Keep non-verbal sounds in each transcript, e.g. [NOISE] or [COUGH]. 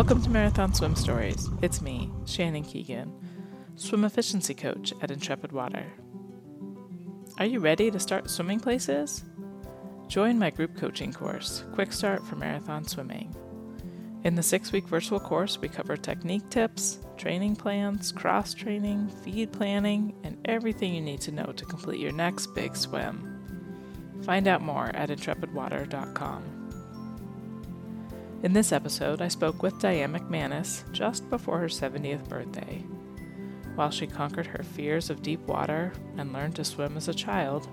Welcome to Marathon Swim Stories. It's me, Shannon Keegan, swim efficiency coach at Intrepid Water. Are you ready to start swimming places? Join my group coaching course, Quick Start for Marathon Swimming. In the six week virtual course, we cover technique tips, training plans, cross training, feed planning, and everything you need to know to complete your next big swim. Find out more at intrepidwater.com. In this episode, I spoke with Diane McManus just before her 70th birthday. While she conquered her fears of deep water and learned to swim as a child,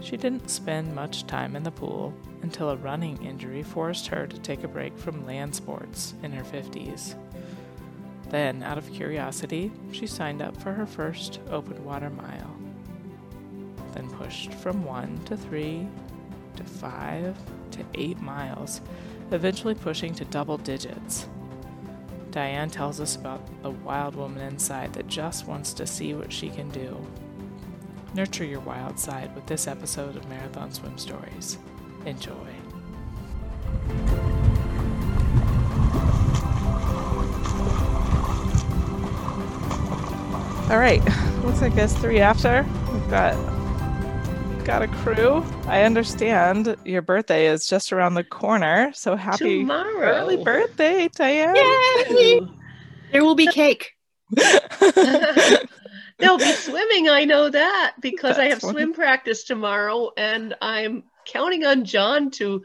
she didn't spend much time in the pool until a running injury forced her to take a break from land sports in her 50s. Then, out of curiosity, she signed up for her first open water mile. Then pushed from one to three to five to eight miles eventually pushing to double digits. Diane tells us about the wild woman inside that just wants to see what she can do. Nurture your wild side with this episode of Marathon Swim Stories. Enjoy. All right, [LAUGHS] looks like it's three after. We've got got a crew. I understand your birthday is just around the corner. So happy Tomorrow. early birthday, Diane. Yay! There will be cake. [LAUGHS] They'll be swimming. I know that because I have funny. swim practice tomorrow, and I'm counting on John to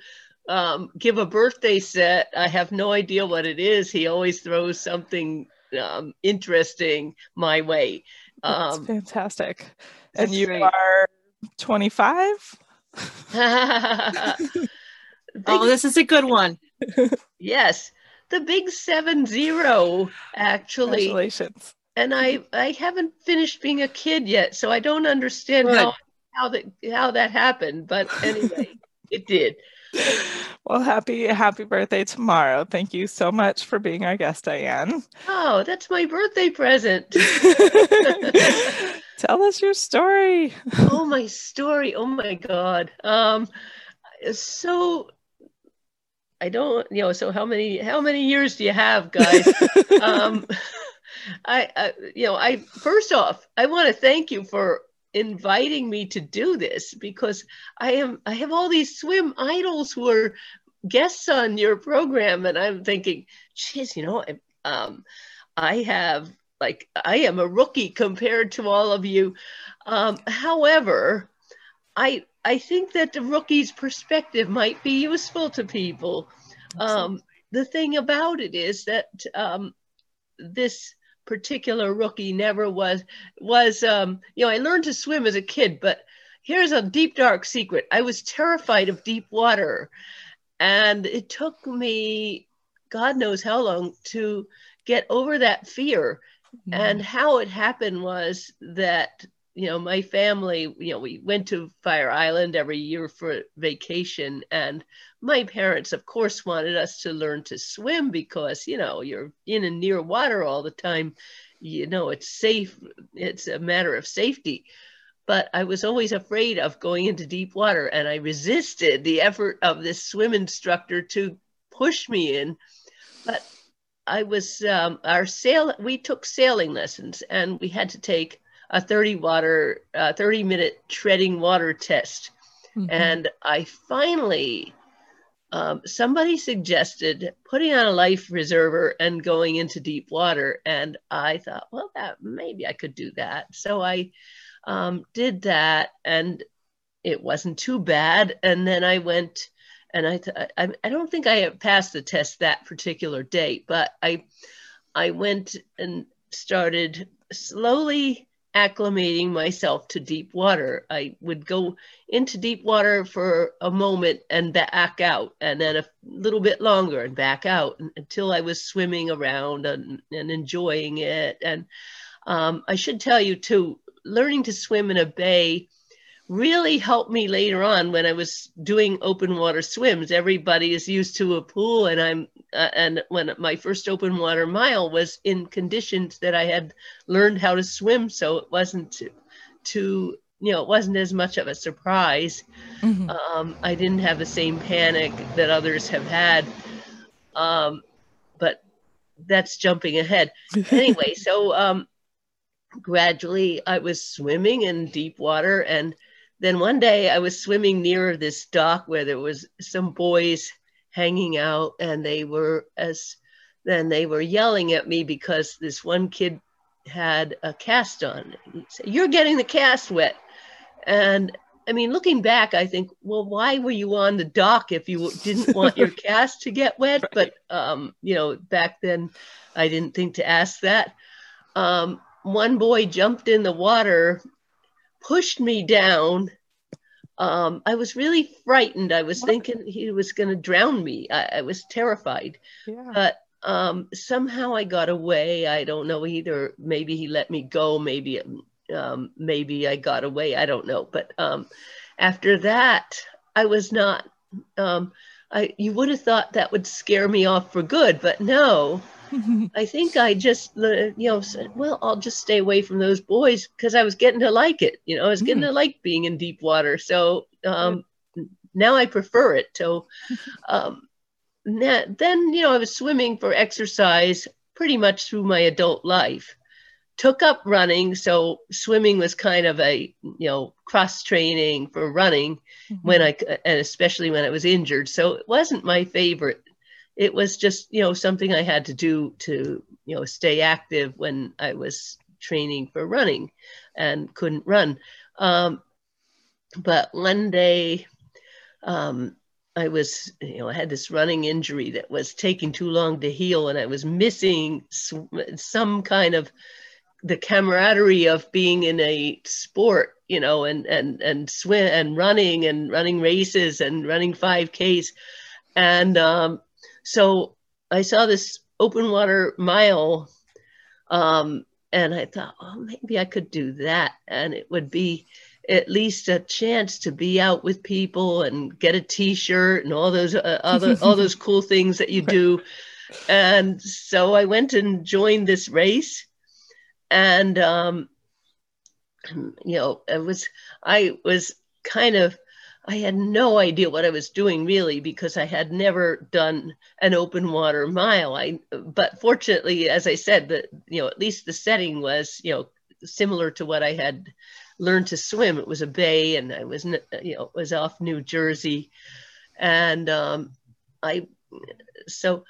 um, give a birthday set. I have no idea what it is. He always throws something um, interesting my way. That's Um, fantastic. And you great. are 25? [LAUGHS] Oh, this is a good one. yes, the big seven zero actually. Congratulations. and I I haven't finished being a kid yet, so I don't understand Good. how how that how that happened. But anyway, [LAUGHS] it did. Well, happy happy birthday tomorrow. Thank you so much for being our guest, Diane. Oh, that's my birthday present. [LAUGHS] Tell us your story. oh, my story. Oh my God. Um, so I don't, you know. So how many how many years do you have, guys? [LAUGHS] um, I, I, you know, I first off, I want to thank you for inviting me to do this because I am, I have all these swim idols who are guests on your program, and I'm thinking, geez, you know, I- um, I have like I am a rookie compared to all of you. Um, however, I I think that the rookie's perspective might be useful to people. Um, the thing about it is that um, this particular rookie never was was um, you know I learned to swim as a kid, but here's a deep dark secret: I was terrified of deep water, and it took me God knows how long to get over that fear. And mm-hmm. how it happened was that you know my family you know we went to fire island every year for vacation. And my parents of course wanted us to learn to swim because you know you're in and near water all the time. You know it's safe it's a matter of safety. But i was always afraid of going into deep water and i resisted the effort of this swim instructor to push me in. But i was um, our sail we took sailing lessons and we had to take a 30 water uh, 30 minute treading water test. Mhm. and i finally um, somebody suggested putting on a life reserver and going into deep water and i thought well that maybe i could do that. So i um, did that and it wasn't too bad. And then i went and i I, I don't think i passed the test that particular day but i i went and started slowly acclimating myself to deep water. I would go into deep water for a moment and back out, and then a little bit longer and back out until I was swimming around and, and enjoying it. And um, I should tell you too, learning to swim in a bay really helped me later on when I was doing open water swims. Everybody is used to a pool, and I'm uh, and when my first open water mile was in conditions that I had learned how to swim, so it wasn't too, too you know, it wasn't as much of a surprise. Mhm. Um, I didn't have the same panic that others have had. Um, but that's jumping ahead. anyway, [LAUGHS] so um, gradually I was swimming in deep water. And then one day I was swimming near this dock where there was some boys hanging out and they were as then they were yelling at me because this one kid had a cast on. He said, You're getting the cast wet. And I mean, looking back, I think, well, why were you on the dock if you [LAUGHS] didn't want your cast to get wet? Right. But, um, you know, back then I didn't think to ask that. Um, one boy jumped in the water, pushed me down. Um, I was really frightened. I was thinking he was going to drown me. I, I was terrified. Yeah. But um, somehow I got away. I don't know either. Maybe he let me go. Maybe um, maybe I got away. I don't know. But um, after that, I was not. Um, I you would have thought that would scare me off for good, but no. [LAUGHS] I think I just you know said, well, I'll just stay away from those boys because I was getting to like it. You know, I was getting mm. to like being in deep water. So um, now I prefer it. So [LAUGHS] um, then, you know, I was swimming for exercise pretty much through my adult life. Took up running, so swimming was kind of a you know cross training for running mm-hmm. when I and especially when I was injured. So it wasn't my favorite. It was just you know something I had to do to you know stay active when I was training for running and couldn't run. Um, but one day, um, I was, you know, I had this running injury that was taking too long to heal, and I was missing some kind of the camaraderie of being in a sport, you know, and and and swim and running and running races and running 5Ks, and um, so I saw this open water mile, um, and I thought, oh, maybe I could do that, and it would be at least a chance to be out with people and get a t-shirt and all those uh, other [LAUGHS] all those cool things that you do. And so i went and joined this race. And um you know it was i was kind of i had no idea what i was doing really because i had never done an open water mile i but fortunately as i said that you know at least the setting was you know similar to what i had learned to swim. It was a bay, and I was you know was off New Jersey, and um, I so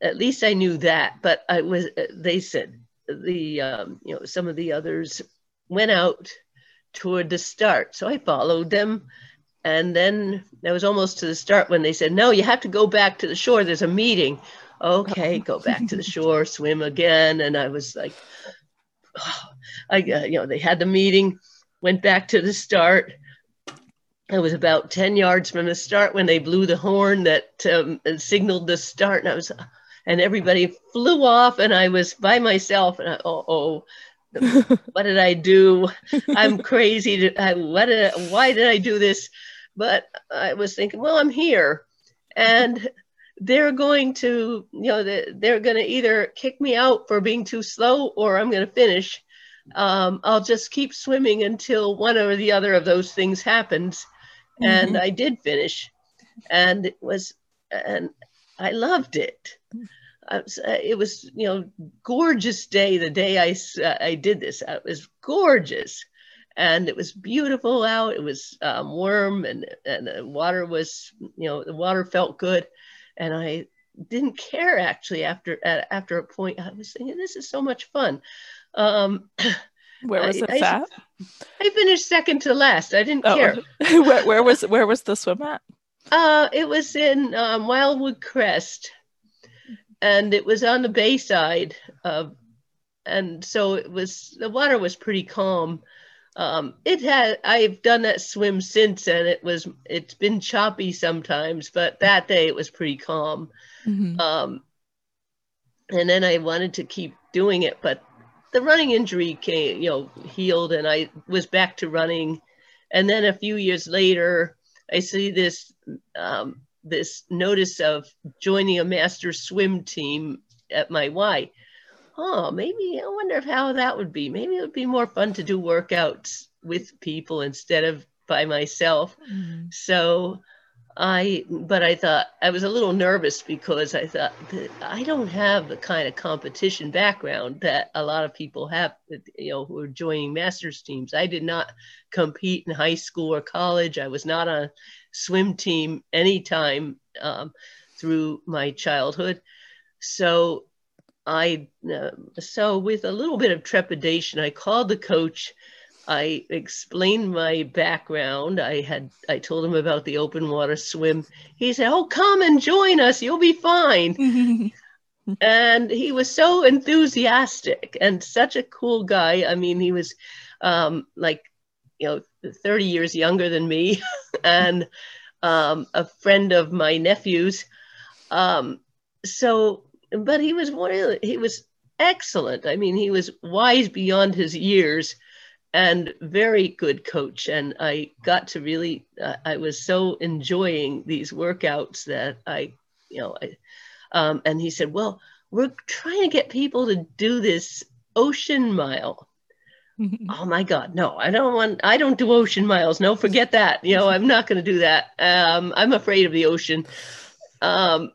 at least I knew that. But I was they said the um, you know some of the others went out toward the start, so I followed them. And then that was almost to the start when they said, "No, you have to go back to the shore. There's a meeting." Okay, go back to the shore, [LAUGHS] swim again, and I was like, oh, [SIGHS] I, uh, you know, they had the meeting went back to the start. I was about 10 yards from the start when they blew the horn that um, signaled the start. And I was, and everybody flew off, and I was by myself. And I, oh, oh [LAUGHS] what did I do? I'm crazy. To, I, what did, why did I do this? But I was thinking, well, I'm here. And they're going to, you know, they're going to either kick me out for being too slow or I'm going to finish um, I'll just keep swimming until one or the other of those things happens. Mm-hmm. And I did finish, and it was, and I loved it. Uh, it was, you know, gorgeous day. The day I uh, I did this, it was gorgeous, and it was beautiful out. It was um, warm, and and the water was, you know, the water felt good, and I didn't care actually after after a point. I was thinking, this is so much fun. Um, [CLEARS THROAT] where was it I, at? I, finished second to last. I didn't oh. care. [LAUGHS] where, where, was where was the swim at? Uh, it was in um, Wildwood Crest, and it was on the bayside. Uh, and so it was the water was pretty calm. Um, it had I've done that swim since, and it was it's been choppy sometimes, but that day it was pretty calm. Mm-hmm. Um, and then I wanted to keep doing it, but the running injury came, you know, healed, and I was back to running. And then a few years later, I see this um, this notice of joining a master swim team at my Y. Oh, maybe I wonder how that would be. Maybe it would be more fun to do workouts with people instead of by myself. Mm-hmm. So I, but I thought I was a little nervous because I thought that I don't have the kind of competition background that a lot of people have, you know, who are joining masters teams. I did not compete in high school or college. I was not on a swim team anytime um, through my childhood. So I, uh, so with a little bit of trepidation, I called the coach I explained my background. I had I told him about the open water swim. He said, "Oh, come and join us. You'll be fine." [LAUGHS] and he was so enthusiastic and such a cool guy. I mean, he was um, like, you know, 30 years younger than me [LAUGHS] and um, a friend of my nephew's. Um, so, but he was really, he was excellent. I mean, he was wise beyond his years and very good coach. And I got to really, uh, I was so enjoying these workouts that I, you know, I, um, and he said, well, we're trying to get people to do this ocean mile. [LAUGHS] oh my God, no, I don't want, I don't do ocean miles. No, forget that. You know, I'm not going to do that. Um, I'm afraid of the ocean. Um,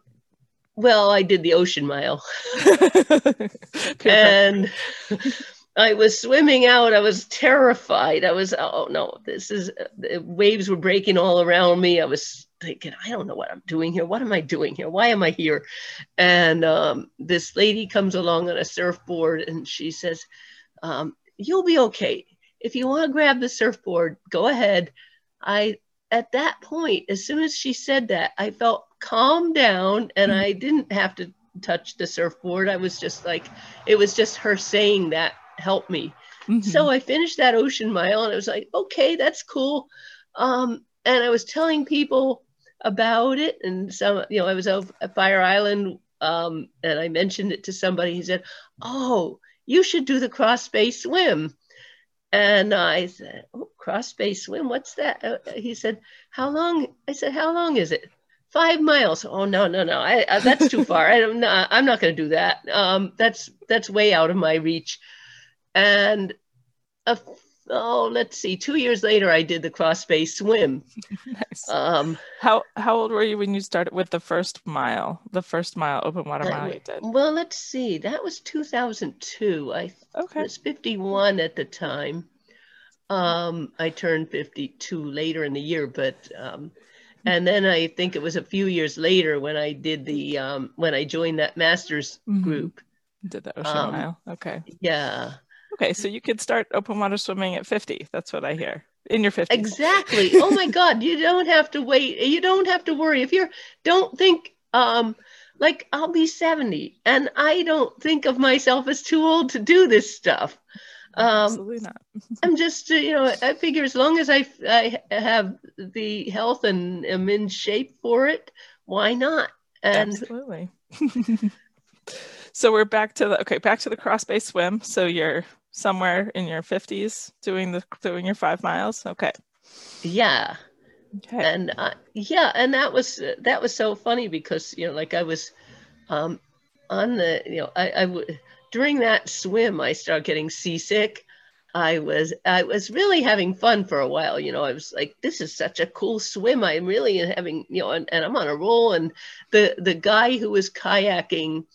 well, I did the ocean mile. [LAUGHS] [LAUGHS] and I was swimming out. I was terrified. I was, oh no, this is, the waves were breaking all around me. I was thinking, I don't know what I'm doing here. What am I doing here? Why am I here? And um, this lady comes along on a surfboard and she says, um, You'll be okay. If you want to grab the surfboard, go ahead. I, at that point, as soon as she said that, I felt calmed down and mm-hmm. I didn't have to touch the surfboard. I was just like, it was just her saying that helped me. Mm-hmm. So I finished that ocean mile and I was like, okay, that's cool. Um, and I was telling people about it. And some, you know, I was out at Fire Island um, and I mentioned it to somebody. He said, oh, you should do the cross bay swim. And I said, oh, cross bay swim, what's that? Uh, he said, how long? I said, how long is it? Five miles. Oh no, no, no! I, I that's too far. I don't. [LAUGHS] I'm not going to do that. Um, that's that's way out of my reach. And a, oh, let's see, two years later, I did the cross bay swim. [LAUGHS] nice. Um, how how old were you when you started with the first mile, the first mile open water mile you did? Well, let's see, that was 2002. I okay. was 51 at the time. Um, I turned 52 later in the year, but um, and then I think it was a few years later when I did the um, when I joined that masters mm-hmm. group. Did the ocean um, mile? Okay. Yeah. Okay, so you could start open water swimming at 50. That's what I hear. In your 50s. Exactly. oh my [LAUGHS] God. You don't have to wait. You don't have to worry. If you're, don't think, um, like I'll be 70 and I don't think of myself as too old to do this stuff. Um, Absolutely not. [LAUGHS] I'm just, uh, you know, I figure as long as I, I have the health and am in shape for it, why not? And Absolutely. [LAUGHS] so we're back to the okay, back to the cross bay swim. So you're somewhere in your 50s doing the doing your five miles? Okay. Yeah. Okay. And uh, yeah and that was that was so funny because you know like i was um on the you know i i would during that swim i started getting seasick. I was i was really having fun for a while you know i was like this is such a cool swim. I'm really having you know and, and i'm on a roll. And the the guy who was kayaking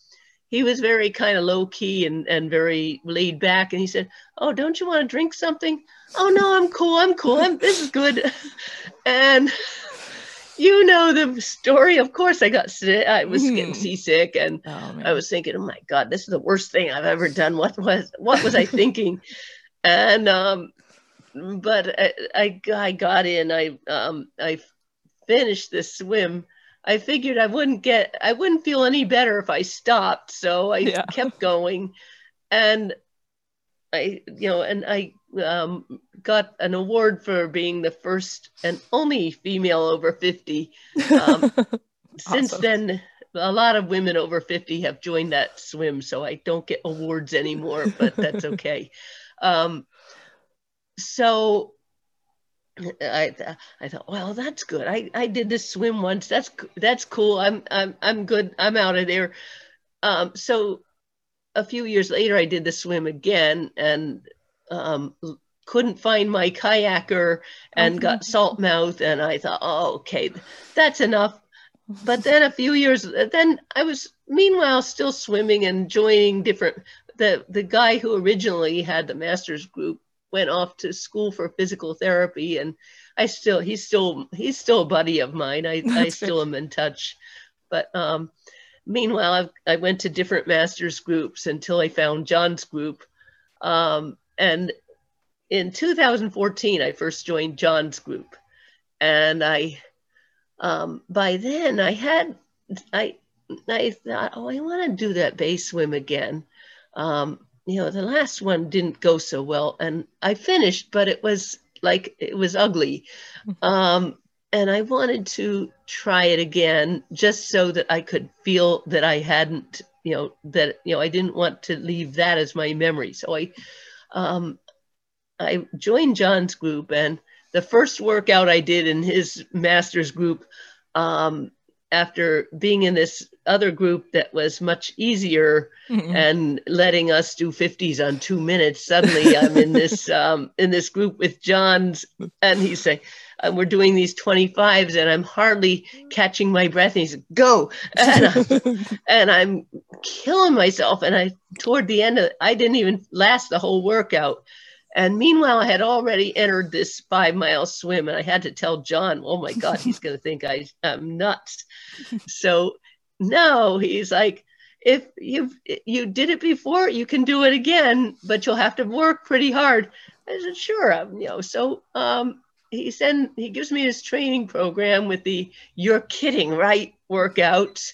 he was very kind of low key and, and very laid back. And he said, Oh, don't you want to drink something? Oh, no, I'm cool. I'm cool. I'm, this is good. [LAUGHS] And you know the story. Of course, I got sick. I was getting seasick, and oh, I was thinking, "Oh my God, this is the worst thing I've ever done." What was what was I thinking? [LAUGHS] and um, but I, I, I got in. I um I finished the swim I figured I wouldn't get, I wouldn't feel any better if I stopped. So I yeah. [LAUGHS] kept going. And I, you know, and I um, got an award for being the first and only female over 50. Um, [LAUGHS] since then, a lot of women over 50 have joined that swim. So I don't get awards anymore, but that's [LAUGHS] okay. Um, so I I thought, well, that's good. I, I did this swim once. That's that's cool. I'm I'm I'm good. I'm out of there. Um, so a few years later, I did the swim again, and um, couldn't find my kayaker and Okay. got salt mouth and i thought oh okay that's enough but then a few years then i was meanwhile still swimming and joining different the the guy who originally had the masters group went off to school for physical therapy and i still he's still he's still a buddy of mine. I i still am in touch. But um meanwhile I've, i went to different masters groups until i found john's group. Um and in 2014 i first joined john's group. And i um, by then I had I I thought, oh, I want to do that bay swim again. Um, you know, the last one didn't go so well, and I finished, but it was like it was ugly. Um, and I wanted to try it again just so that I could feel that I hadn't, you know, that you know I didn't want to leave that as my memory. So I um, I joined John's group, and the first workout I did in his master's group, um, after being in this other group that was much easier Mhm. and letting us do 50s on two minutes, suddenly I'm in this [LAUGHS] um, in this group with John's, and he's saying. And we're doing these 25s, and I'm hardly catching my breath. And he said, "Go!" [LAUGHS] And, I'm, and I'm killing myself. And I, toward the end of I didn't even last the whole workout. And meanwhile, I had already entered this five mile swim, and I had to tell John, "Oh my God, he's [LAUGHS] going to think I am nuts." so no, he's like, "If you you did it before, you can do it again, but you'll have to work pretty hard." I said, "Sure." Um, you know, so um, he send he gives me his training program with the "You're kidding, right?" workout,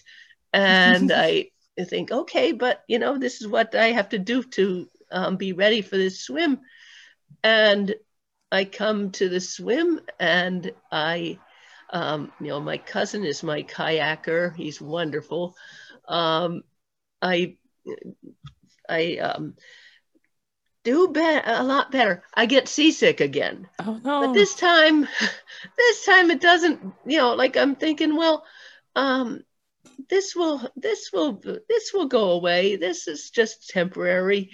and I [LAUGHS] think, okay, but you know, this is what I have to do to um, be ready for this swim. And I come to the swim, and I, um, you know, my cousin is my kayaker. He's wonderful. Um, I, I um, do be- a lot better. I get seasick again. oh no. But this time, [LAUGHS] this time it doesn't, you know, like I'm thinking, well, um, this will, this will, this will go away. This is just temporary.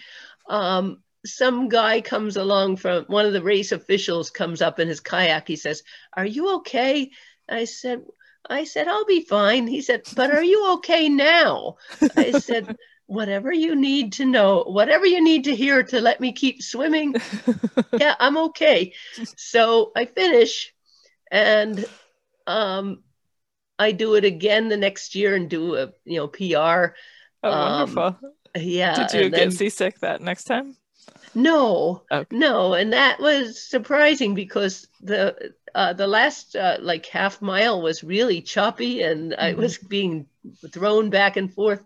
Um, some guy comes along from one of the race officials comes up in his kayak. He says, "Are you okay?" I said, "I said I'll be fine." He said, "But are you okay now?" I said, [LAUGHS] "Whatever you need to know, whatever you need to hear to let me keep swimming." [LAUGHS] yeah, I'm okay. So I finish and um I do it again the next year and do a you know PR. oh, um, wonderful. Yeah. Did you get then- seasick that next time? No, Okay. no, and that was surprising because the uh, the last uh, like half mile was really choppy and I Mhm. was being thrown back and forth.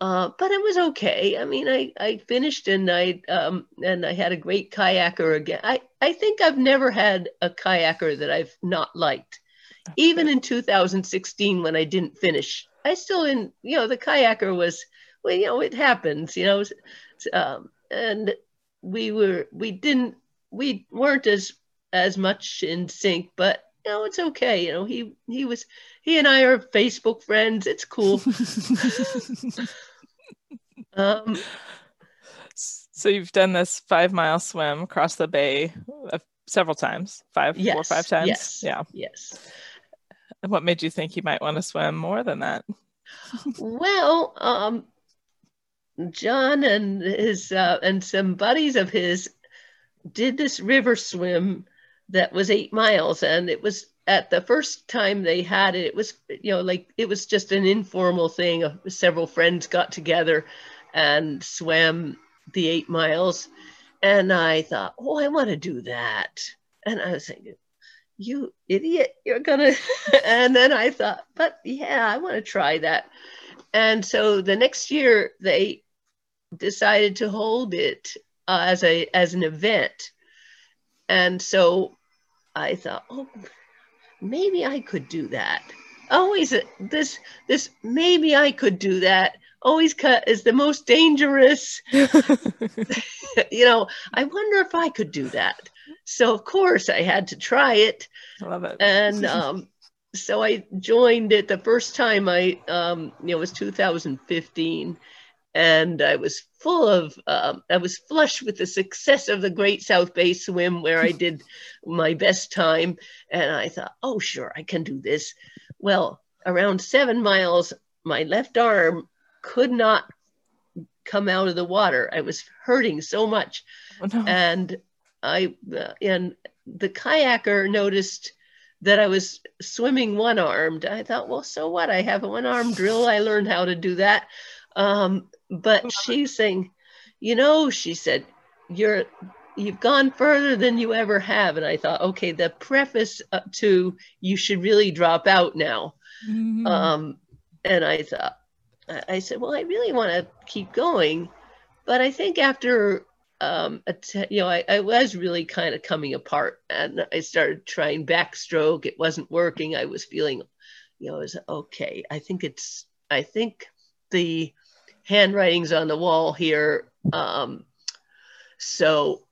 Uh, but it was okay. I mean, I, I finished and I um, and I had a great kayaker again. I, I think I've never had a kayaker that I've not liked. Even in 2016 when I didn't finish, I still in you know the kayaker was well you know it happens you know um, and we were we didn't we weren't as as much in sync but you know it's okay you know he he was he and i are facebook friends it's cool [LAUGHS] um so you've done this five mile swim across the bay uh, several times, five, four, yes five times. yes Yeah. yes what made you think you might want to swim more than that? well um john and his uh, and some buddies of his did this river swim that was eight miles and it was at the first time they had it it was you know like it was just an informal thing. Uh, several friends got together and swam the eight miles and i thought oh i want to do that. And i was thinking you idiot you're gonna [LAUGHS] and then i thought but yeah i want to try that. And so the next year they decided to hold it uh, as a as an event. And so i thought oh maybe i could do that. Always this this maybe i could do that. Always cut is the most dangerous. [LAUGHS] [LAUGHS] You know i wonder if i could do that. So of course i had to try it. Love it. and um, so I joined it the first time I, um, you know, it was 2015, and I was full of, um, I was flush with the success of the Great South Bay Swim, where I did [LAUGHS] my best time. And I thought, oh, sure, I can do this. Well, around seven miles, my left arm could not come out of the water. I was hurting so much. Oh, no. And I, uh, and the kayaker noticed that I was swimming one armed. I thought, well, so what? I have a one arm drill. I learned how to do that. Um, but she's saying, you know, she said, you're you've gone further than you ever have. And I thought, okay, the preface uh, to you should really drop out now. Mhm. Um, and I thought, I I said, well, I really want to keep going, but I think after, um, te- you know, I, I was really kind of coming apart, and I started trying backstroke. It wasn't working. I was feeling, you know, it was okay. I think it's, I think the handwriting's on the wall here. Um, so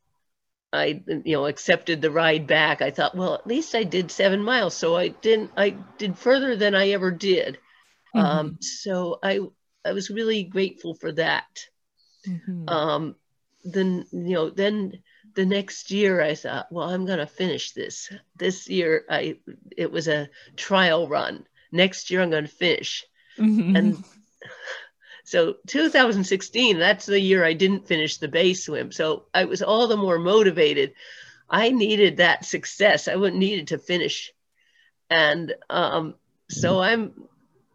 I, you know, accepted the ride back. I thought, well, at least I did seven miles, so I didn't. I did further than I ever did. Um, so I, I was really grateful for that. Mhm. Um, then, you know, then the next year I thought, well, I'm going to finish this. This year, I, it was a trial run. Next year, I'm going to finish. Mhm. And so 2016, that's the year I didn't finish the bay swim. So I was all the more motivated. I needed that success. I needed to finish. And um, so I'm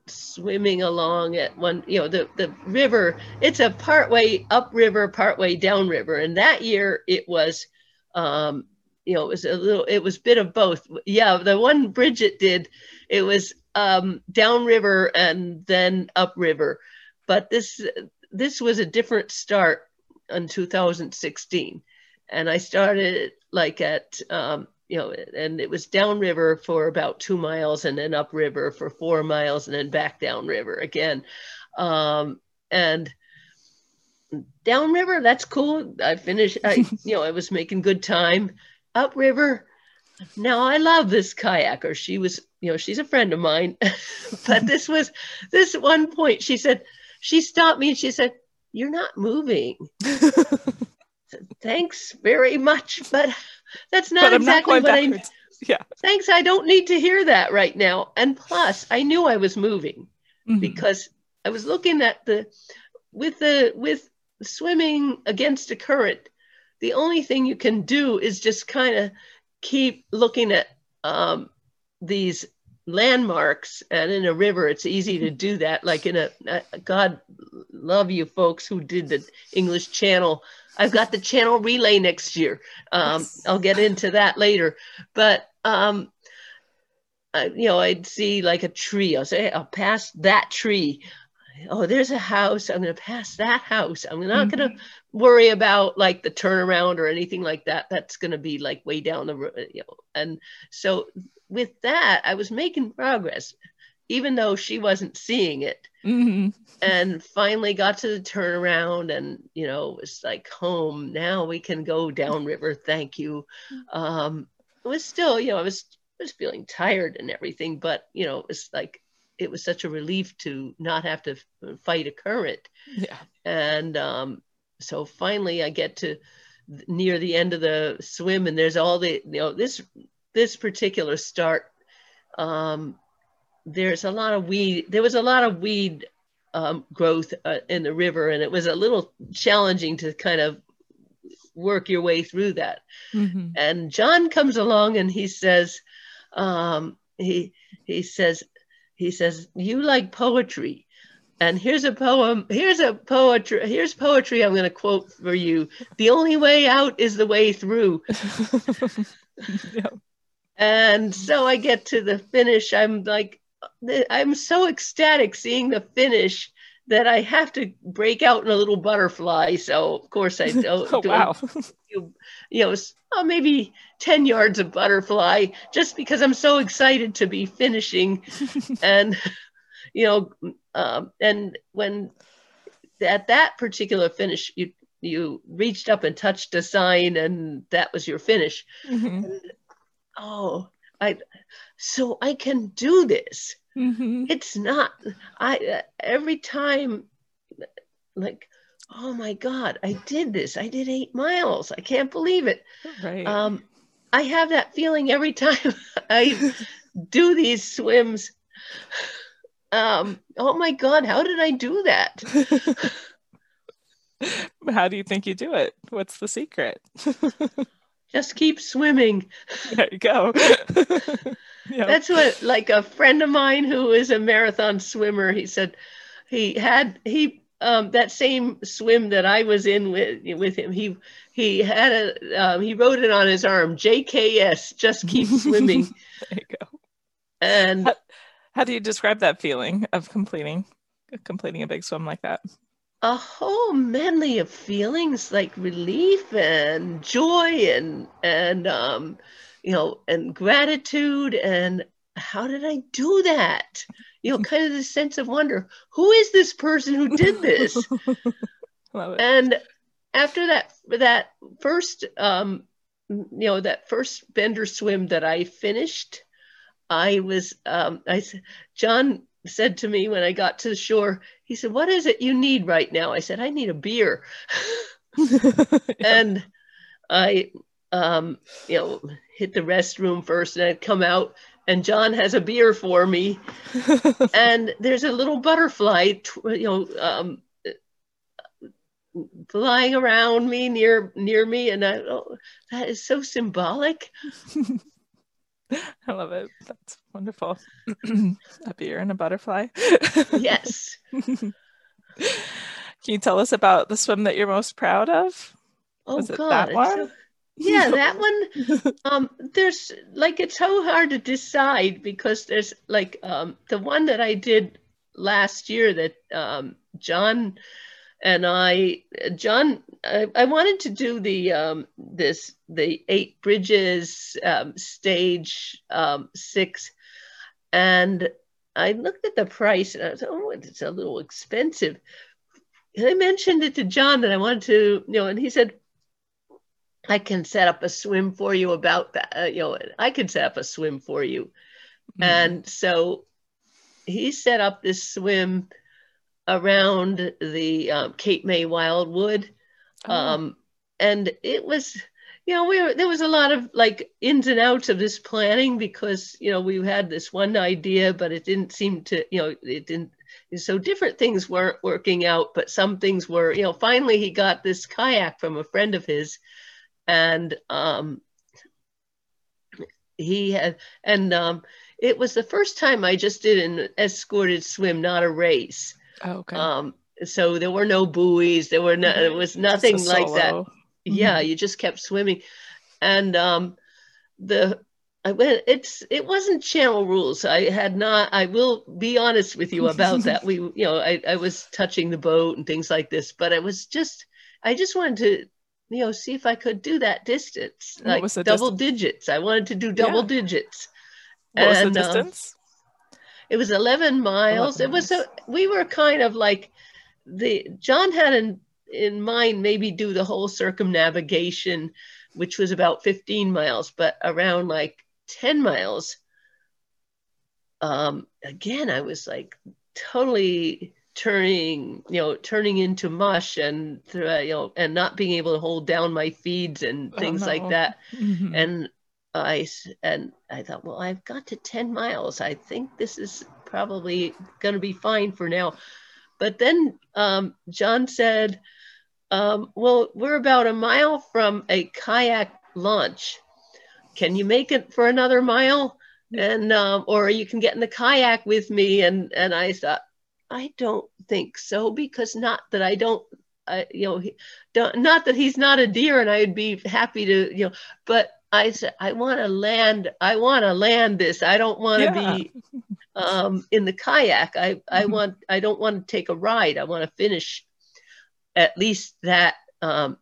swimming along at one, you know, the, the river, it's a part partway upriver, partway downriver. And that year it was, um, you know, it was a little, it was bit of both. Yeah, the one Bridget did, it was um, downriver and then upriver. But this this was a different start in 2016, and I started like at um, you know, and it was downriver for about two miles, and then upriver for four miles, and then back downriver again. Um, and downriver, that's cool. I finished. I [LAUGHS] you know, I was making good time. Upriver, now I love this kayaker. She was, you know, she's a friend of mine. [LAUGHS] but this was this one point she said, she stopped me and she said, You're not moving. [LAUGHS] Thanks very much. But that's not but not exactly going what I backwards. [LAUGHS] Yeah. thanks. I don't need to hear that right now. And plus I knew I was moving Mhm. because I was looking at the with the with swimming against a current. The only thing you can do is just kind of keep looking at um, these landmarks, and in a river, it's easy to do that. Like in a, a God love you folks who did the English Channel. I've got the Channel Relay next year. Um, Yes. I'll get into that later, but um, I, you know, I'd see like a tree. I'll say, I'll pass that tree. Oh, there's a house. I'm going to pass that house. I'm not going to worry about like the turnaround or anything like that. That's going to be like way down the road. You know. And so with that, I was making progress, even though she wasn't seeing it. Mhm. And finally got to the turnaround, and you know, it was like home. Now we can go downriver. Thank you. Um, it was still, you know, I was I was feeling tired and everything, but you know, it was like it was such a relief to not have to fight a current. Yeah. And um, so finally, I get to near the end of the swim, and there's all the you know this this particular start. Um, there's a lot of weed. There was a lot of weed um, growth uh, in the river, and it was a little challenging to kind of work your way through that Mhm. and John comes along and he says, um, he he says, he says, you like poetry, and here's a poem. Here's a poetry. Here's poetry. I'm going to quote for you. The only way out is the way through. [LAUGHS] yeah. And so I get to the finish. I'm like, I'm so ecstatic seeing the finish that I have to break out in a little butterfly. So of course I don't. [LAUGHS] Oh don't wow. you, you know, oh, maybe 10 yards of butterfly just because I'm so excited to be finishing. [LAUGHS] and, you know, um, and when at that particular finish, you, you reached up and touched a sign and that was your finish. Mhm. Oh, I, so I can do this Mhm. it's not i uh, every time like, oh my God, I did this. I did eight miles. I can't believe it. Right. Um, I have that feeling every time [LAUGHS] I do these swims. Um, oh my God, how did I do that? [LAUGHS] How do you think you do it? What's the secret? [LAUGHS] Just keep swimming. there you go. Yep. That's what, like a friend of mine who is a marathon swimmer, he said he had, he, um, that same swim that I was in with with him, he he had a um, he wrote it on his arm, JKS, just keep [LAUGHS] swimming. there you go. And How, how do you describe that feeling of completing completing a big swim like that? a whole medley of feelings like relief and joy and and um you know and gratitude and how did i do that? You know kind of this sense of wonder who is this person who did this? [LAUGHS] Love it. and after that that first um you know that first bender swim that i finished i was um i s- john said to me when i got to the shore he said what is it you need right now? I said i need a beer. [LAUGHS] And i um you know hit the restroom first and i'd come out and john has a beer for me [LAUGHS] and there's a little butterfly you know um flying around me near near me and i oh, that is so symbolic [LAUGHS] I love it. That's wonderful. [CLEARS THROAT] a beer and a butterfly. [LAUGHS] yes Can you tell us about the swim that you're most proud of? oh Was it god that one? Yeah [LAUGHS] that one [LAUGHS] um there's like it's so hard to decide because there's like um the one that i did last year that um john and i john i, I wanted to do the um this the eight bridges um stage um six and i looked at the price and i was oh it's a little expensive. And i mentioned it to john that i wanted to you know and he said I can set up a swim for you about that. Uh, you know, I can set up a swim for you. Mm. And so he set up this swim around the um, Cape May Wildwood. Oh, Um, and it was, you know, we were, there was a lot of like ins and outs of this planning because, you know, we had this one idea, but it didn't seem to, you know, it didn't. So different things weren't working out, but some things were, you know, finally he got this kayak from a friend of his and um, he had and um, it was the first time I just did an escorted swim, not a race. oh, okay. Um, so there were no buoys, there were no, there was nothing like that. solo. Yeah, you just kept swimming, and um, the I went. It's it wasn't channel rules. I had not. I will be honest with you about that. [LAUGHS] We, you know, I I was touching the boat and things like this, but I was just I just wanted to you know see if I could do that distance, What like double digits. I wanted to do double Yeah. digits. What was the and, um, distance? It was 11 miles. 11 it was a, we were kind of like the John had in, in mind maybe do the whole circumnavigation, which was about 15 miles, but around like 10 miles. Um, again, I was like totally turning, you know, turning into mush and, uh, you know, and not being able to hold down my feeds and Oh, things no. like that Mhm. and i and I thought, well, I've got to 10 miles. I think this is probably going to be fine for now. But then um, John said, um, well, we're about a mile from a kayak launch. Can you make it for another mile? And um, or you can get in the kayak with me. And and I thought, I don't think so because not that I don't, I, you know, he, don't, not that he's not a deer and I'd be happy to, you know, but I said, I want to land, I want to land this. I don't want to Yeah. be um, in the kayak. I, I Mhm. want, I don't want to take a ride. I want to finish at least that um,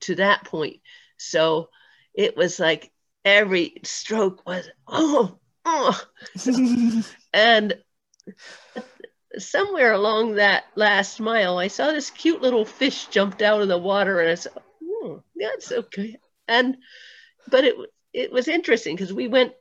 to that point. So it was like every stroke was, oh, oh. [LAUGHS] And somewhere along that last mile, I saw this cute little fish jumped out of the water, and I said, "Oh, "That's okay." And but it it was interesting because we went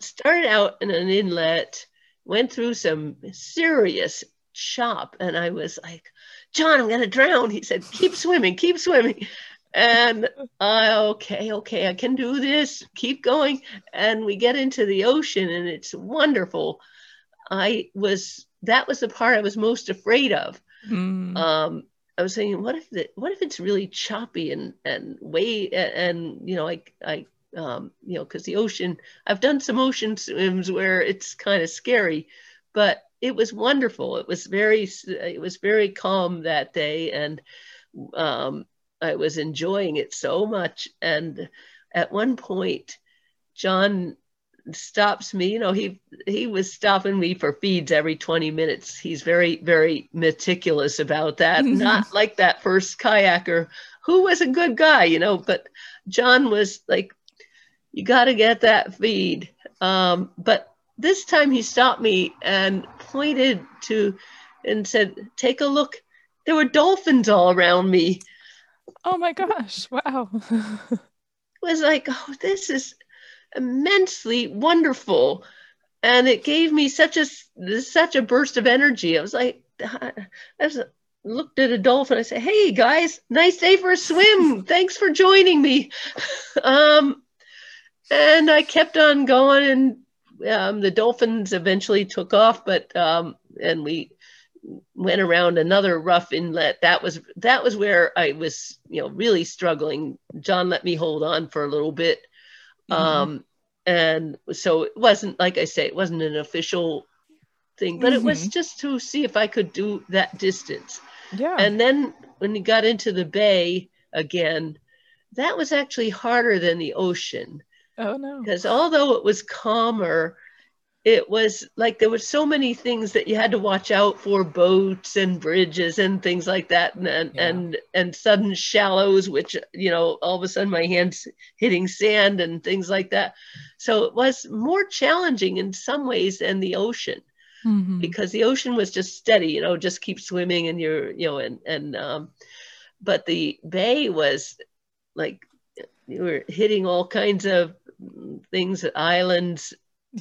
started out in an inlet, went through some serious chop, and I was like, John, I'm to drown. He said, keep swimming, keep swimming. And I, okay, okay, I can do this. Keep going. And we get into the ocean and it's wonderful. I was, that was the part I was most afraid of. Mm. Um, I was thinking, what if the, what if it's really choppy and and way and, and you know, I I um, you know, because the ocean, I've done some ocean swims where it's kind of scary, but it was wonderful. It was very it was very calm that day, and um, I was enjoying it so much. And at one point, John stops me you know he he was stopping me for feeds every 20 minutes. He's very very meticulous about that. [LAUGHS] Not like that first kayaker who was a good guy you know but john was like you got to get that feed. Um, but this time he stopped me and pointed to and said take a look. There were dolphins all around me. Oh my gosh. Wow. [LAUGHS] It was like oh this is immensely wonderful. And it gave me such a such a burst of energy. I was like i was, looked at a dolphin i said hey guys nice day for a swim. [LAUGHS] Thanks for joining me. Um, and i kept on going and um, the dolphins eventually took off but um, and we went around another rough inlet. That was that was where i was you know really struggling. John let me hold on for a little bit Mm-hmm. Um, and so it wasn't, like I say, it wasn't an official thing, but mm-hmm. it was mm-hmm. just to see if I could do that distance. Yeah. And then when you got into the bay again, that was actually harder than the ocean. Oh no. Because although it was calmer, it was like there were so many things that you had to watch out for boats and bridges and things like that and and yeah. and, and, sudden shallows which you know all of a sudden my hands hitting sand and things like that so it was more challenging in some ways than the ocean mm-hmm. because the ocean was just steady you know just keep swimming and you're you know and and um but the bay was like you were hitting all kinds of things islands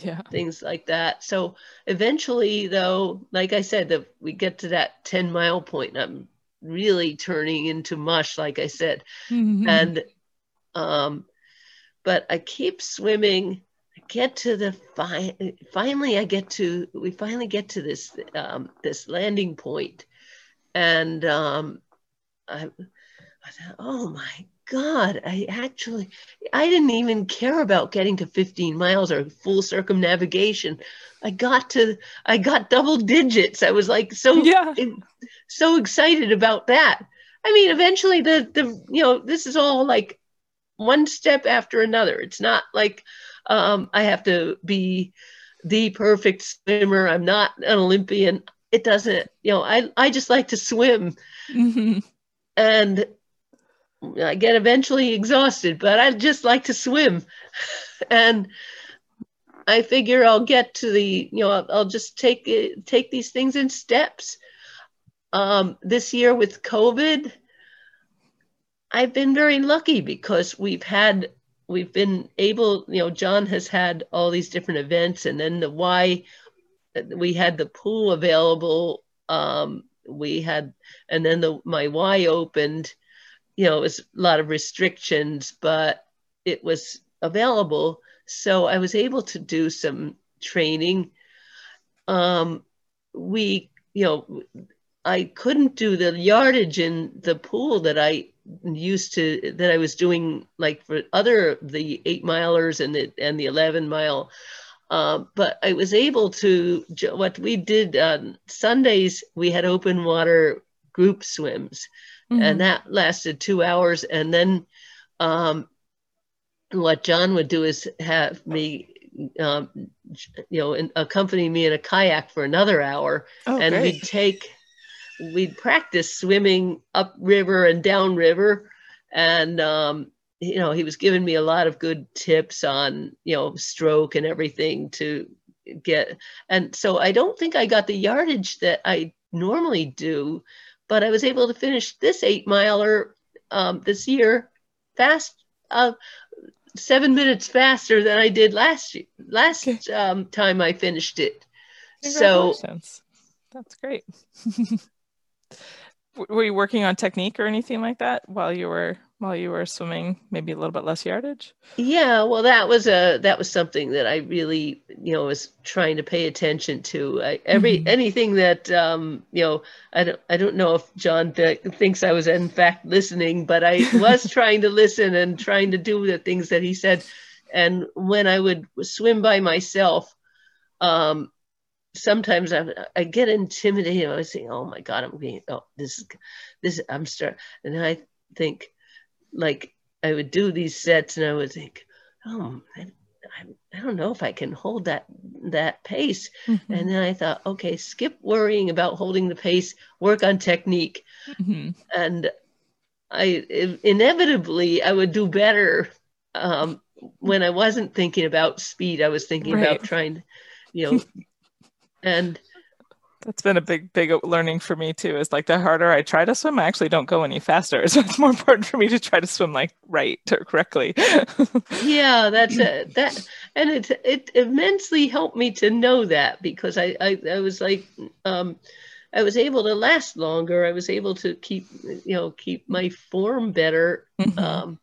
yeah. things like that. So eventually though like i said that we get to that 10 mile point and i'm really turning into mush like i said. Mm-hmm. and um but i keep swimming. I get to the fi- finally i get to we finally get to this um this landing point. And um i, I thought oh my God, I actually, I didn't even care about getting to 15 miles or full circumnavigation. I got to, I got double digits. I was like so, yeah. so excited about that. I mean, eventually the, the, you know, this is all like one step after another. It's not like um, I have to be the perfect swimmer. I'm not an Olympian. It doesn't, you know, I, I just like to swim. Mm-hmm. And I get eventually exhausted, but I just like to swim. [LAUGHS] and I figure I'll get to the, you know, I'll, just take take these things in steps. Um, this year with COVID, I've been very lucky because we've had we've been able, you know, John has had all these different events, and then the Y, we had the pool available. Um, we had, and then the my Y opened you know, it was a lot of restrictions, but it was available. So I was able to do some training. Um, we, you know, I couldn't do the yardage in the pool that I used to that I was doing like for other the eight milers and the and the eleven mile. Uh, but I was able to what we did on Sundays. We had open water group swims, mm-hmm. and that lasted two hours. And then um, what John would do is have me, um, you know, accompany me in a kayak for another hour, oh, and great. we'd take, we'd practice swimming up river and down river, and um, you know, he was giving me a lot of good tips on, you know, stroke and everything to get. And so I don't think I got the yardage that I normally do but I was able to finish this eight miler um, this year fast, uh, seven minutes faster than I did last year, last um, time I finished it. So that's great. [LAUGHS] were you working on technique or anything like that while you were while you were swimming maybe a little bit less yardage? Yeah well that was a that was something that i really you know was trying to pay attention to. I, every mm-hmm. anything that um you know i don't i don't know if john th- thinks i was in fact listening but i [LAUGHS] was trying to listen and trying to do the things that he said. And when i would swim by myself um sometimes I, I get intimidated. I say, "Oh my God, I'm being oh this is this I'm start," and I think like I would do these sets and I would think, oh, I, I, I don't know if I can hold that that pace. Mm-hmm. And then I thought, okay, skip worrying about holding the pace, work on technique. Mm-hmm. And I inevitably I would do better um, when I wasn't thinking about speed. I was thinking right. about trying, you [LAUGHS] know, and that's been a big, big learning for me too. Is like the harder I try to swim, I actually don't go any faster. [LAUGHS] So it's more important for me to try to swim like right or correctly. [LAUGHS] yeah, that's it. That and it it immensely helped me to know that because I I, I was like um, I was able to last longer. I was able to keep you know keep my form better. Mm-hmm. Um,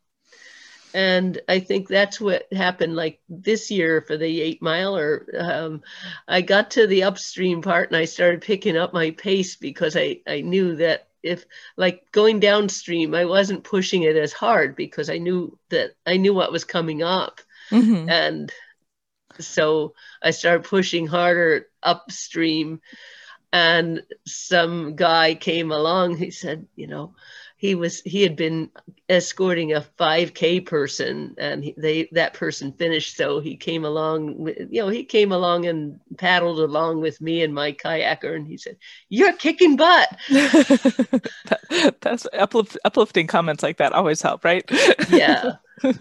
and I think that's what happened like this year for the eight miler. Um, I got to the upstream part and I started picking up my pace because I, I knew that if like going downstream, I wasn't pushing it as hard because I knew that I knew what was coming up. Mm-hmm. And so I started pushing harder upstream. And some guy came along, he said, you know, he was he had been escorting a 5k person and he, they that person finished. So he came along you know he came along and paddled along with me and my kayaker and he said you're kicking butt. [LAUGHS] That, that's uplift, uplifting comments like that always help right? Yeah [LAUGHS]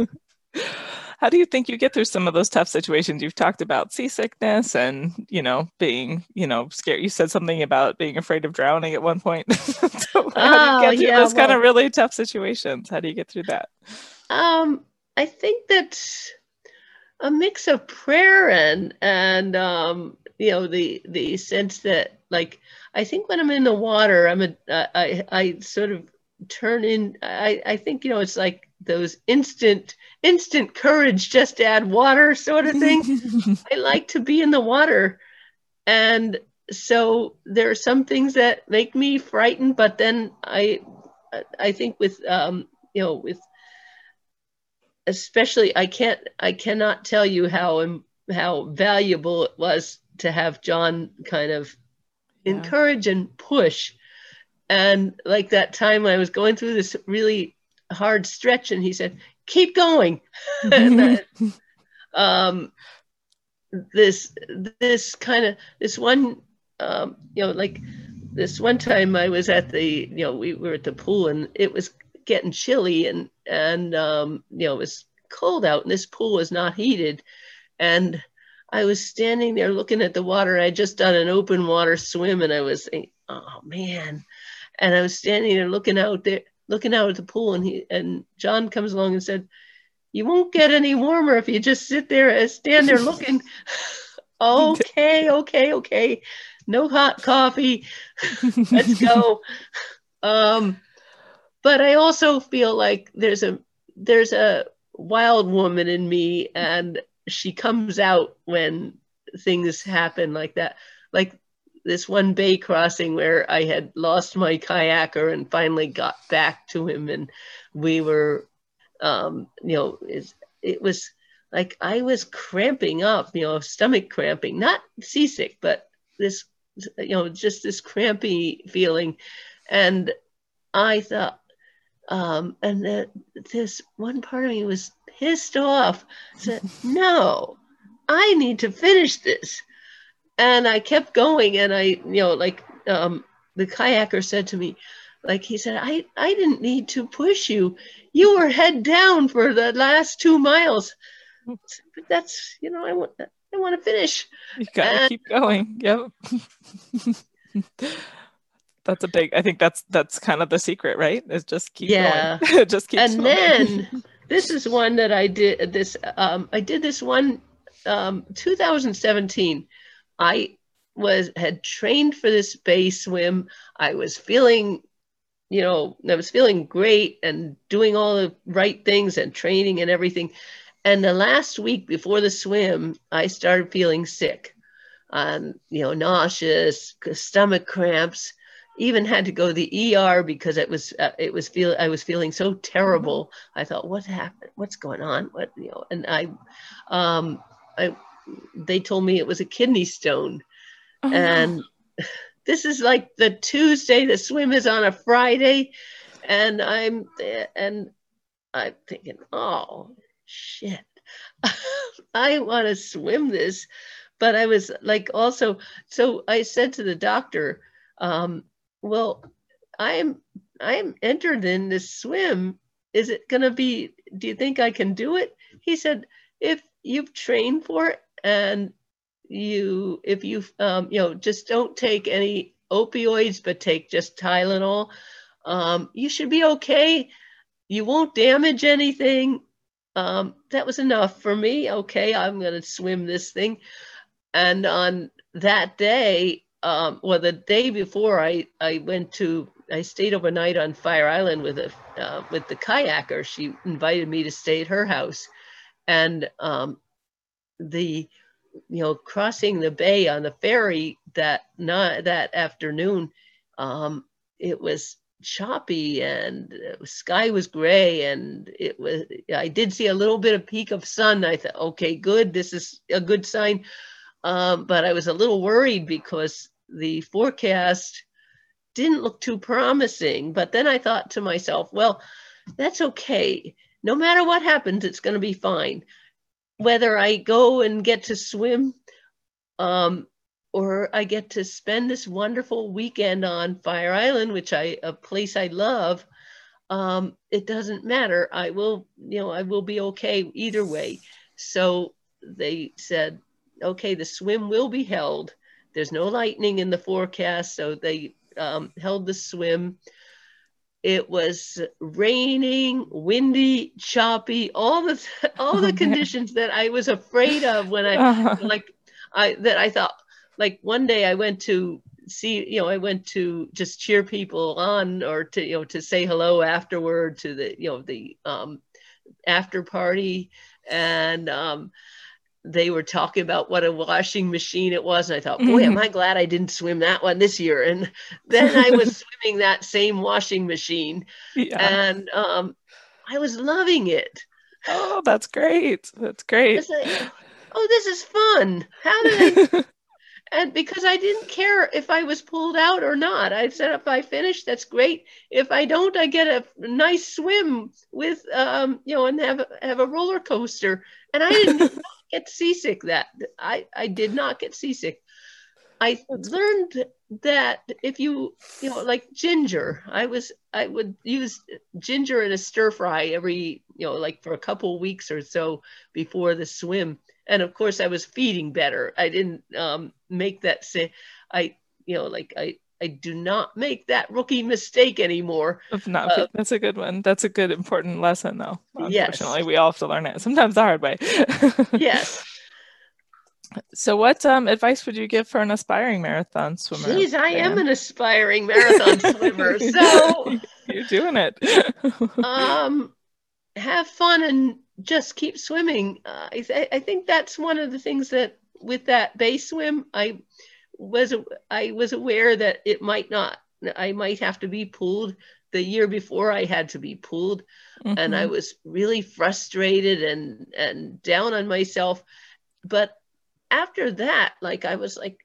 how do you think you get through some of those tough situations? You've talked about seasickness and you know being you know scared. You said something about being afraid of drowning at one point. [LAUGHS] So how do you get oh, through yeah, those well, kind of really tough situations? How do you get through that? Um i think that a mix of prayer and and um you know the the sense that like i think when i'm in the water i'm a i i sort of turn in i i think you know it's like those instant instant courage just add water sort of thing [LAUGHS] i like to be in the water and so there are some things that make me frightened but then i i think with um you know with especially i can't i cannot tell you how how valuable it was to have john kind of yeah. encourage and push and like that time I was going through this really hard stretch, and he said, "Keep going." [LAUGHS] [LAUGHS] um, this this kind of this one, um, you know, like this one time I was at the, you know, we were at the pool, and it was getting chilly, and and um, you know, it was cold out, and this pool was not heated, and I was standing there looking at the water. I just done an open water swim, and I was thinking, "Oh man." And I was standing there looking out there, looking out at the pool, and he and John comes along and said, "You won't get any warmer if you just sit there and stand there looking." [LAUGHS] okay, okay, okay. No hot coffee. [LAUGHS] Let's go. [LAUGHS] um, but I also feel like there's a there's a wild woman in me, and she comes out when things happen like that. Like this one bay crossing where I had lost my kayaker and finally got back to him, and we were, um, you know, it, it was like I was cramping up, you know, stomach cramping, not seasick, but this, you know, just this crampy feeling, and I thought, um, and that this one part of me was pissed off. Said, "No, I need to finish this." And I kept going, and I, you know, like um, the kayaker said to me, like he said, I, I didn't need to push you. You were head down for the last two miles. But that's, you know, I want, I want to finish. You got to keep going. Yep. [LAUGHS] that's a big. I think that's that's kind of the secret, right? Is just keep yeah. going. [LAUGHS] just keep. And then [LAUGHS] this is one that I did. This um, I did this one um, 2017 I was had trained for this bay swim. I was feeling you know, I was feeling great and doing all the right things and training and everything. And the last week before the swim, I started feeling sick, um, you know, nauseous, stomach cramps. Even had to go to the ER because it was uh, it was feel I was feeling so terrible. I thought, what happened? What's going on? What you know? And I, um, I, they told me it was a kidney stone, oh, and. No [LAUGHS] this is like the Tuesday, the swim is on a Friday, and I'm and I'm thinking, oh shit, [LAUGHS] I want to swim this, but I was like also so I said to the doctor, um, well, I'm I'm entered in this swim. Is it gonna be? Do you think I can do it? He said, if you've trained for it and you if you um, you know just don't take any opioids but take just tylenol um, you should be okay. You won't damage anything. Um, that was enough for me. Okay i'm going to swim this thing. And on that day um, well the day before i i went to i stayed overnight on fire island with a uh, with the kayaker. She invited me to stay at her house. And um, the you know, crossing the bay on the ferry that not that afternoon, um, it was choppy and the sky was gray and it was i did see a little bit of peak of sun. I thought okay good this is a good sign. Um, but i was a little worried because the forecast didn't look too promising. But then i thought to myself well that's okay. No matter what happens it's going to be fine whether I go and get to swim um, or I get to spend this wonderful weekend on Fire Island, which I a place I love, um, it doesn't matter. I will, you know, I will be okay either way. So they said, okay, the swim will be held. There's no lightning in the forecast, so they um, held the swim. It was raining, windy, choppy, all the [LAUGHS] all the [LAUGHS] conditions that I was afraid of when I uh-huh. [LAUGHS] like I that I thought like one day I went to see you know I went to just cheer people on or to you know to say hello afterward to the you know the um after party and um they were talking about what a washing machine it was. And I thought, boy, mm-hmm. am I glad I didn't swim that one this year. And [LAUGHS] then I was [LAUGHS] swimming that same washing machine. Yeah. And um, I was loving it. Oh, that's great. That's great. Like, oh, this is fun. How did I? [LAUGHS] and because I didn't care if I was pulled out or not, I said if I finish, that's great. If I don't, I get a nice swim with, um, you know, and have have a roller coaster. And I didn't get seasick that I, I did not get seasick. I learned that if you you know like ginger, I was I would use ginger in a stir fry every you know like for a couple weeks or so before the swim, and of course I was feeding better. I didn't um, make that say I you know like I I do not make that rookie mistake anymore. Of not, uh, that's a good one. That's a good important lesson, though. Unfortunately, yes. we all have to learn it. Sometimes the hard way. [LAUGHS] yes. So, what um, advice would you give for an aspiring marathon swimmer? Please, I am an aspiring marathon [LAUGHS] swimmer, [LAUGHS] so you're doing it. um, have fun and just keep swimming. Uh, I, th- I think that's one of the things that with that bay swim, I was I was aware that it might not I might have to be pulled the year before I had to be pulled mm-hmm. and I mm-hmm. was really frustrated and and down on myself but after that like I was like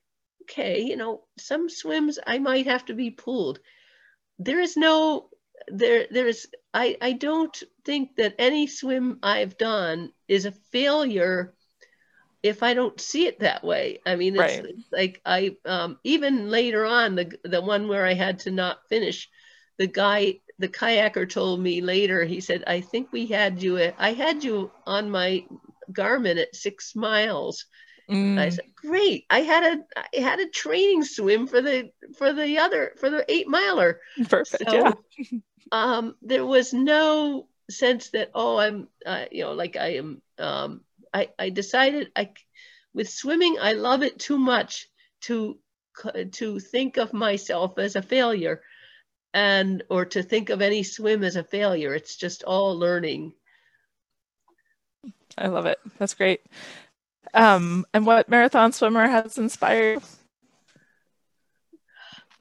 okay you know some swims I might have to be pulled there is no there there's I I don't think that any swim I've done is a failure if I don't see it that way. I mean, it's, right. like I um, even later on the the one where I had to not finish, the guy the kayaker told me later. He said, "I think we had you. I had you on my Garmin at six miles." Mm. I said, "Great! I had a I had a training swim for the for the other for the eight miler." Perfect. So, yeah. um, there was no sense that oh I'm uh, you know like I am um, I, I decided I with swimming I love it too much to to think of myself as a failure and or to think of any swim as a failure. It's just all learning. I love it. That's great. Um, and what marathon swimmer has inspired?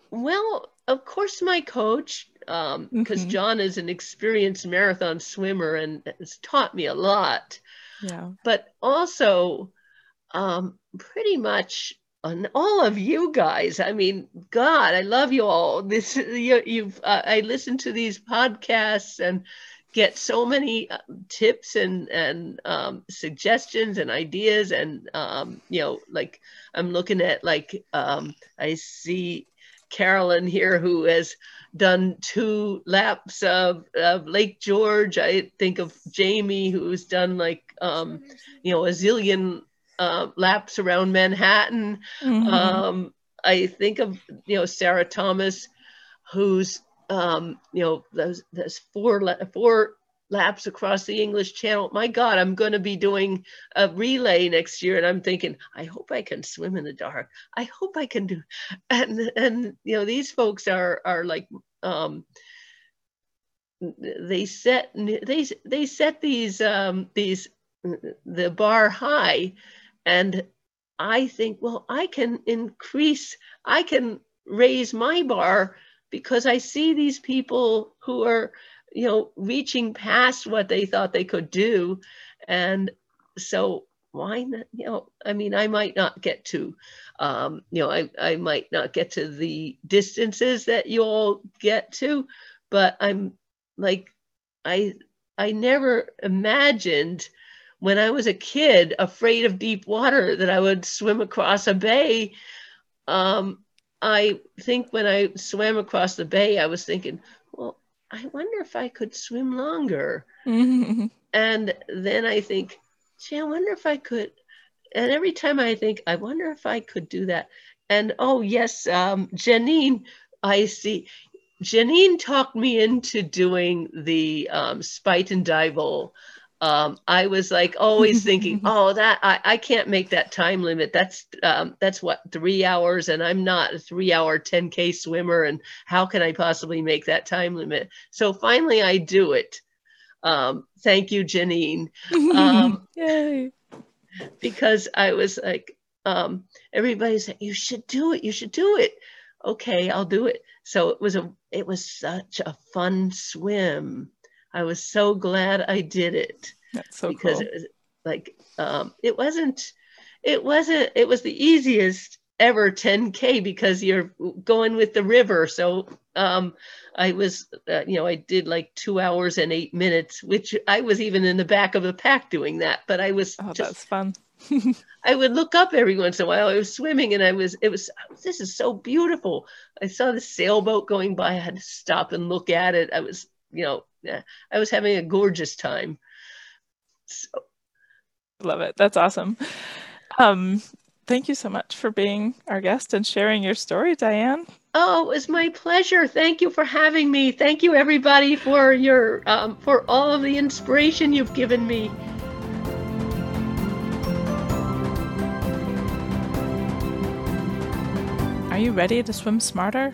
Well, of course, my coach, because um, mm-hmm. John is an experienced marathon swimmer and has taught me a lot. Yeah. But also, um, pretty much on all of you guys. I mean, God, I love you all. This you, you've uh, I listen to these podcasts and get so many uh, tips and and um, suggestions and ideas and um, you know like I'm looking at like um, I see Carolyn here who has done two laps of, of Lake George. I think of Jamie who's done like um, you know a zillion uh, laps around Manhattan. Mm-hmm. Um, I think of you know Sarah Thomas, who's um, you know there's, there's four four laps across the English Channel. My God, I'm going to be doing a relay next year, and I'm thinking, I hope I can swim in the dark. I hope I can do, [LAUGHS] and and you know these folks are are like. Um, they set they they set these um, these the bar high and I think, well, I can increase, I can raise my bar because I see these people who are, you know, reaching past what they thought they could do. And so why not, you know, I mean, I might not get to, um, you know, I, I might not get to the distances that you all get to, but I'm like, I, I never imagined when I was a kid, afraid of deep water, that I would swim across a bay. Um, I think when I swam across the bay, I was thinking, well, I wonder if I could swim longer. [LAUGHS] and then I think, gee, I wonder if I could. And every time I think, I wonder if I could do that. And oh, yes, um, Janine, I see. Janine talked me into doing the um, Spuyten Duyvil um, I was like always thinking, [LAUGHS] oh, that I, I can't make that time limit. That's um, that's what three hours, and I'm not a three hour 10k swimmer, and how can I possibly make that time limit? So finally, I do it. Um, thank you, Janine. Um, [LAUGHS] Yay! Because I was like, um, everybody's like, you should do it. You should do it. Okay, I'll do it. So it was a it was such a fun swim I was so glad I did it. That's so because cool. it was like um, it wasn't it wasn't it was the easiest ever 10k because you're going with the river. So um, i was uh, you know i did like two hours and eight minutes which i was even in the back of the pack doing that. But i was oh just, that's fun. [LAUGHS] I would look up every once in a while. I was swimming and i was it was this is so beautiful. I saw the sailboat going by. I had to stop and look at it. I was you know yeah, I was having a gorgeous time. So. Love it. That's awesome. Um, thank you so much for being our guest and sharing your story, Diane. Oh, it was my pleasure. Thank you for having me. Thank you, everybody, for your um, for all of the inspiration you've given me. Are you ready to swim smarter?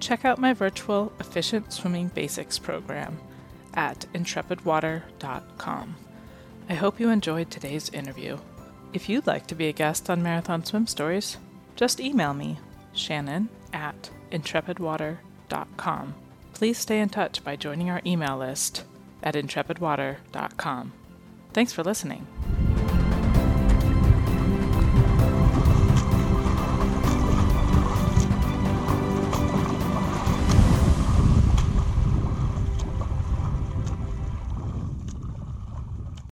Check out my virtual Efficient Swimming Basics program at intrepidwater.com. I hope you enjoyed today's interview. If you'd like to be a guest on Marathon Swim Stories, just email me, Shannon at intrepidwater.com. Please stay in touch by joining our email list at intrepidwater.com. Thanks for listening.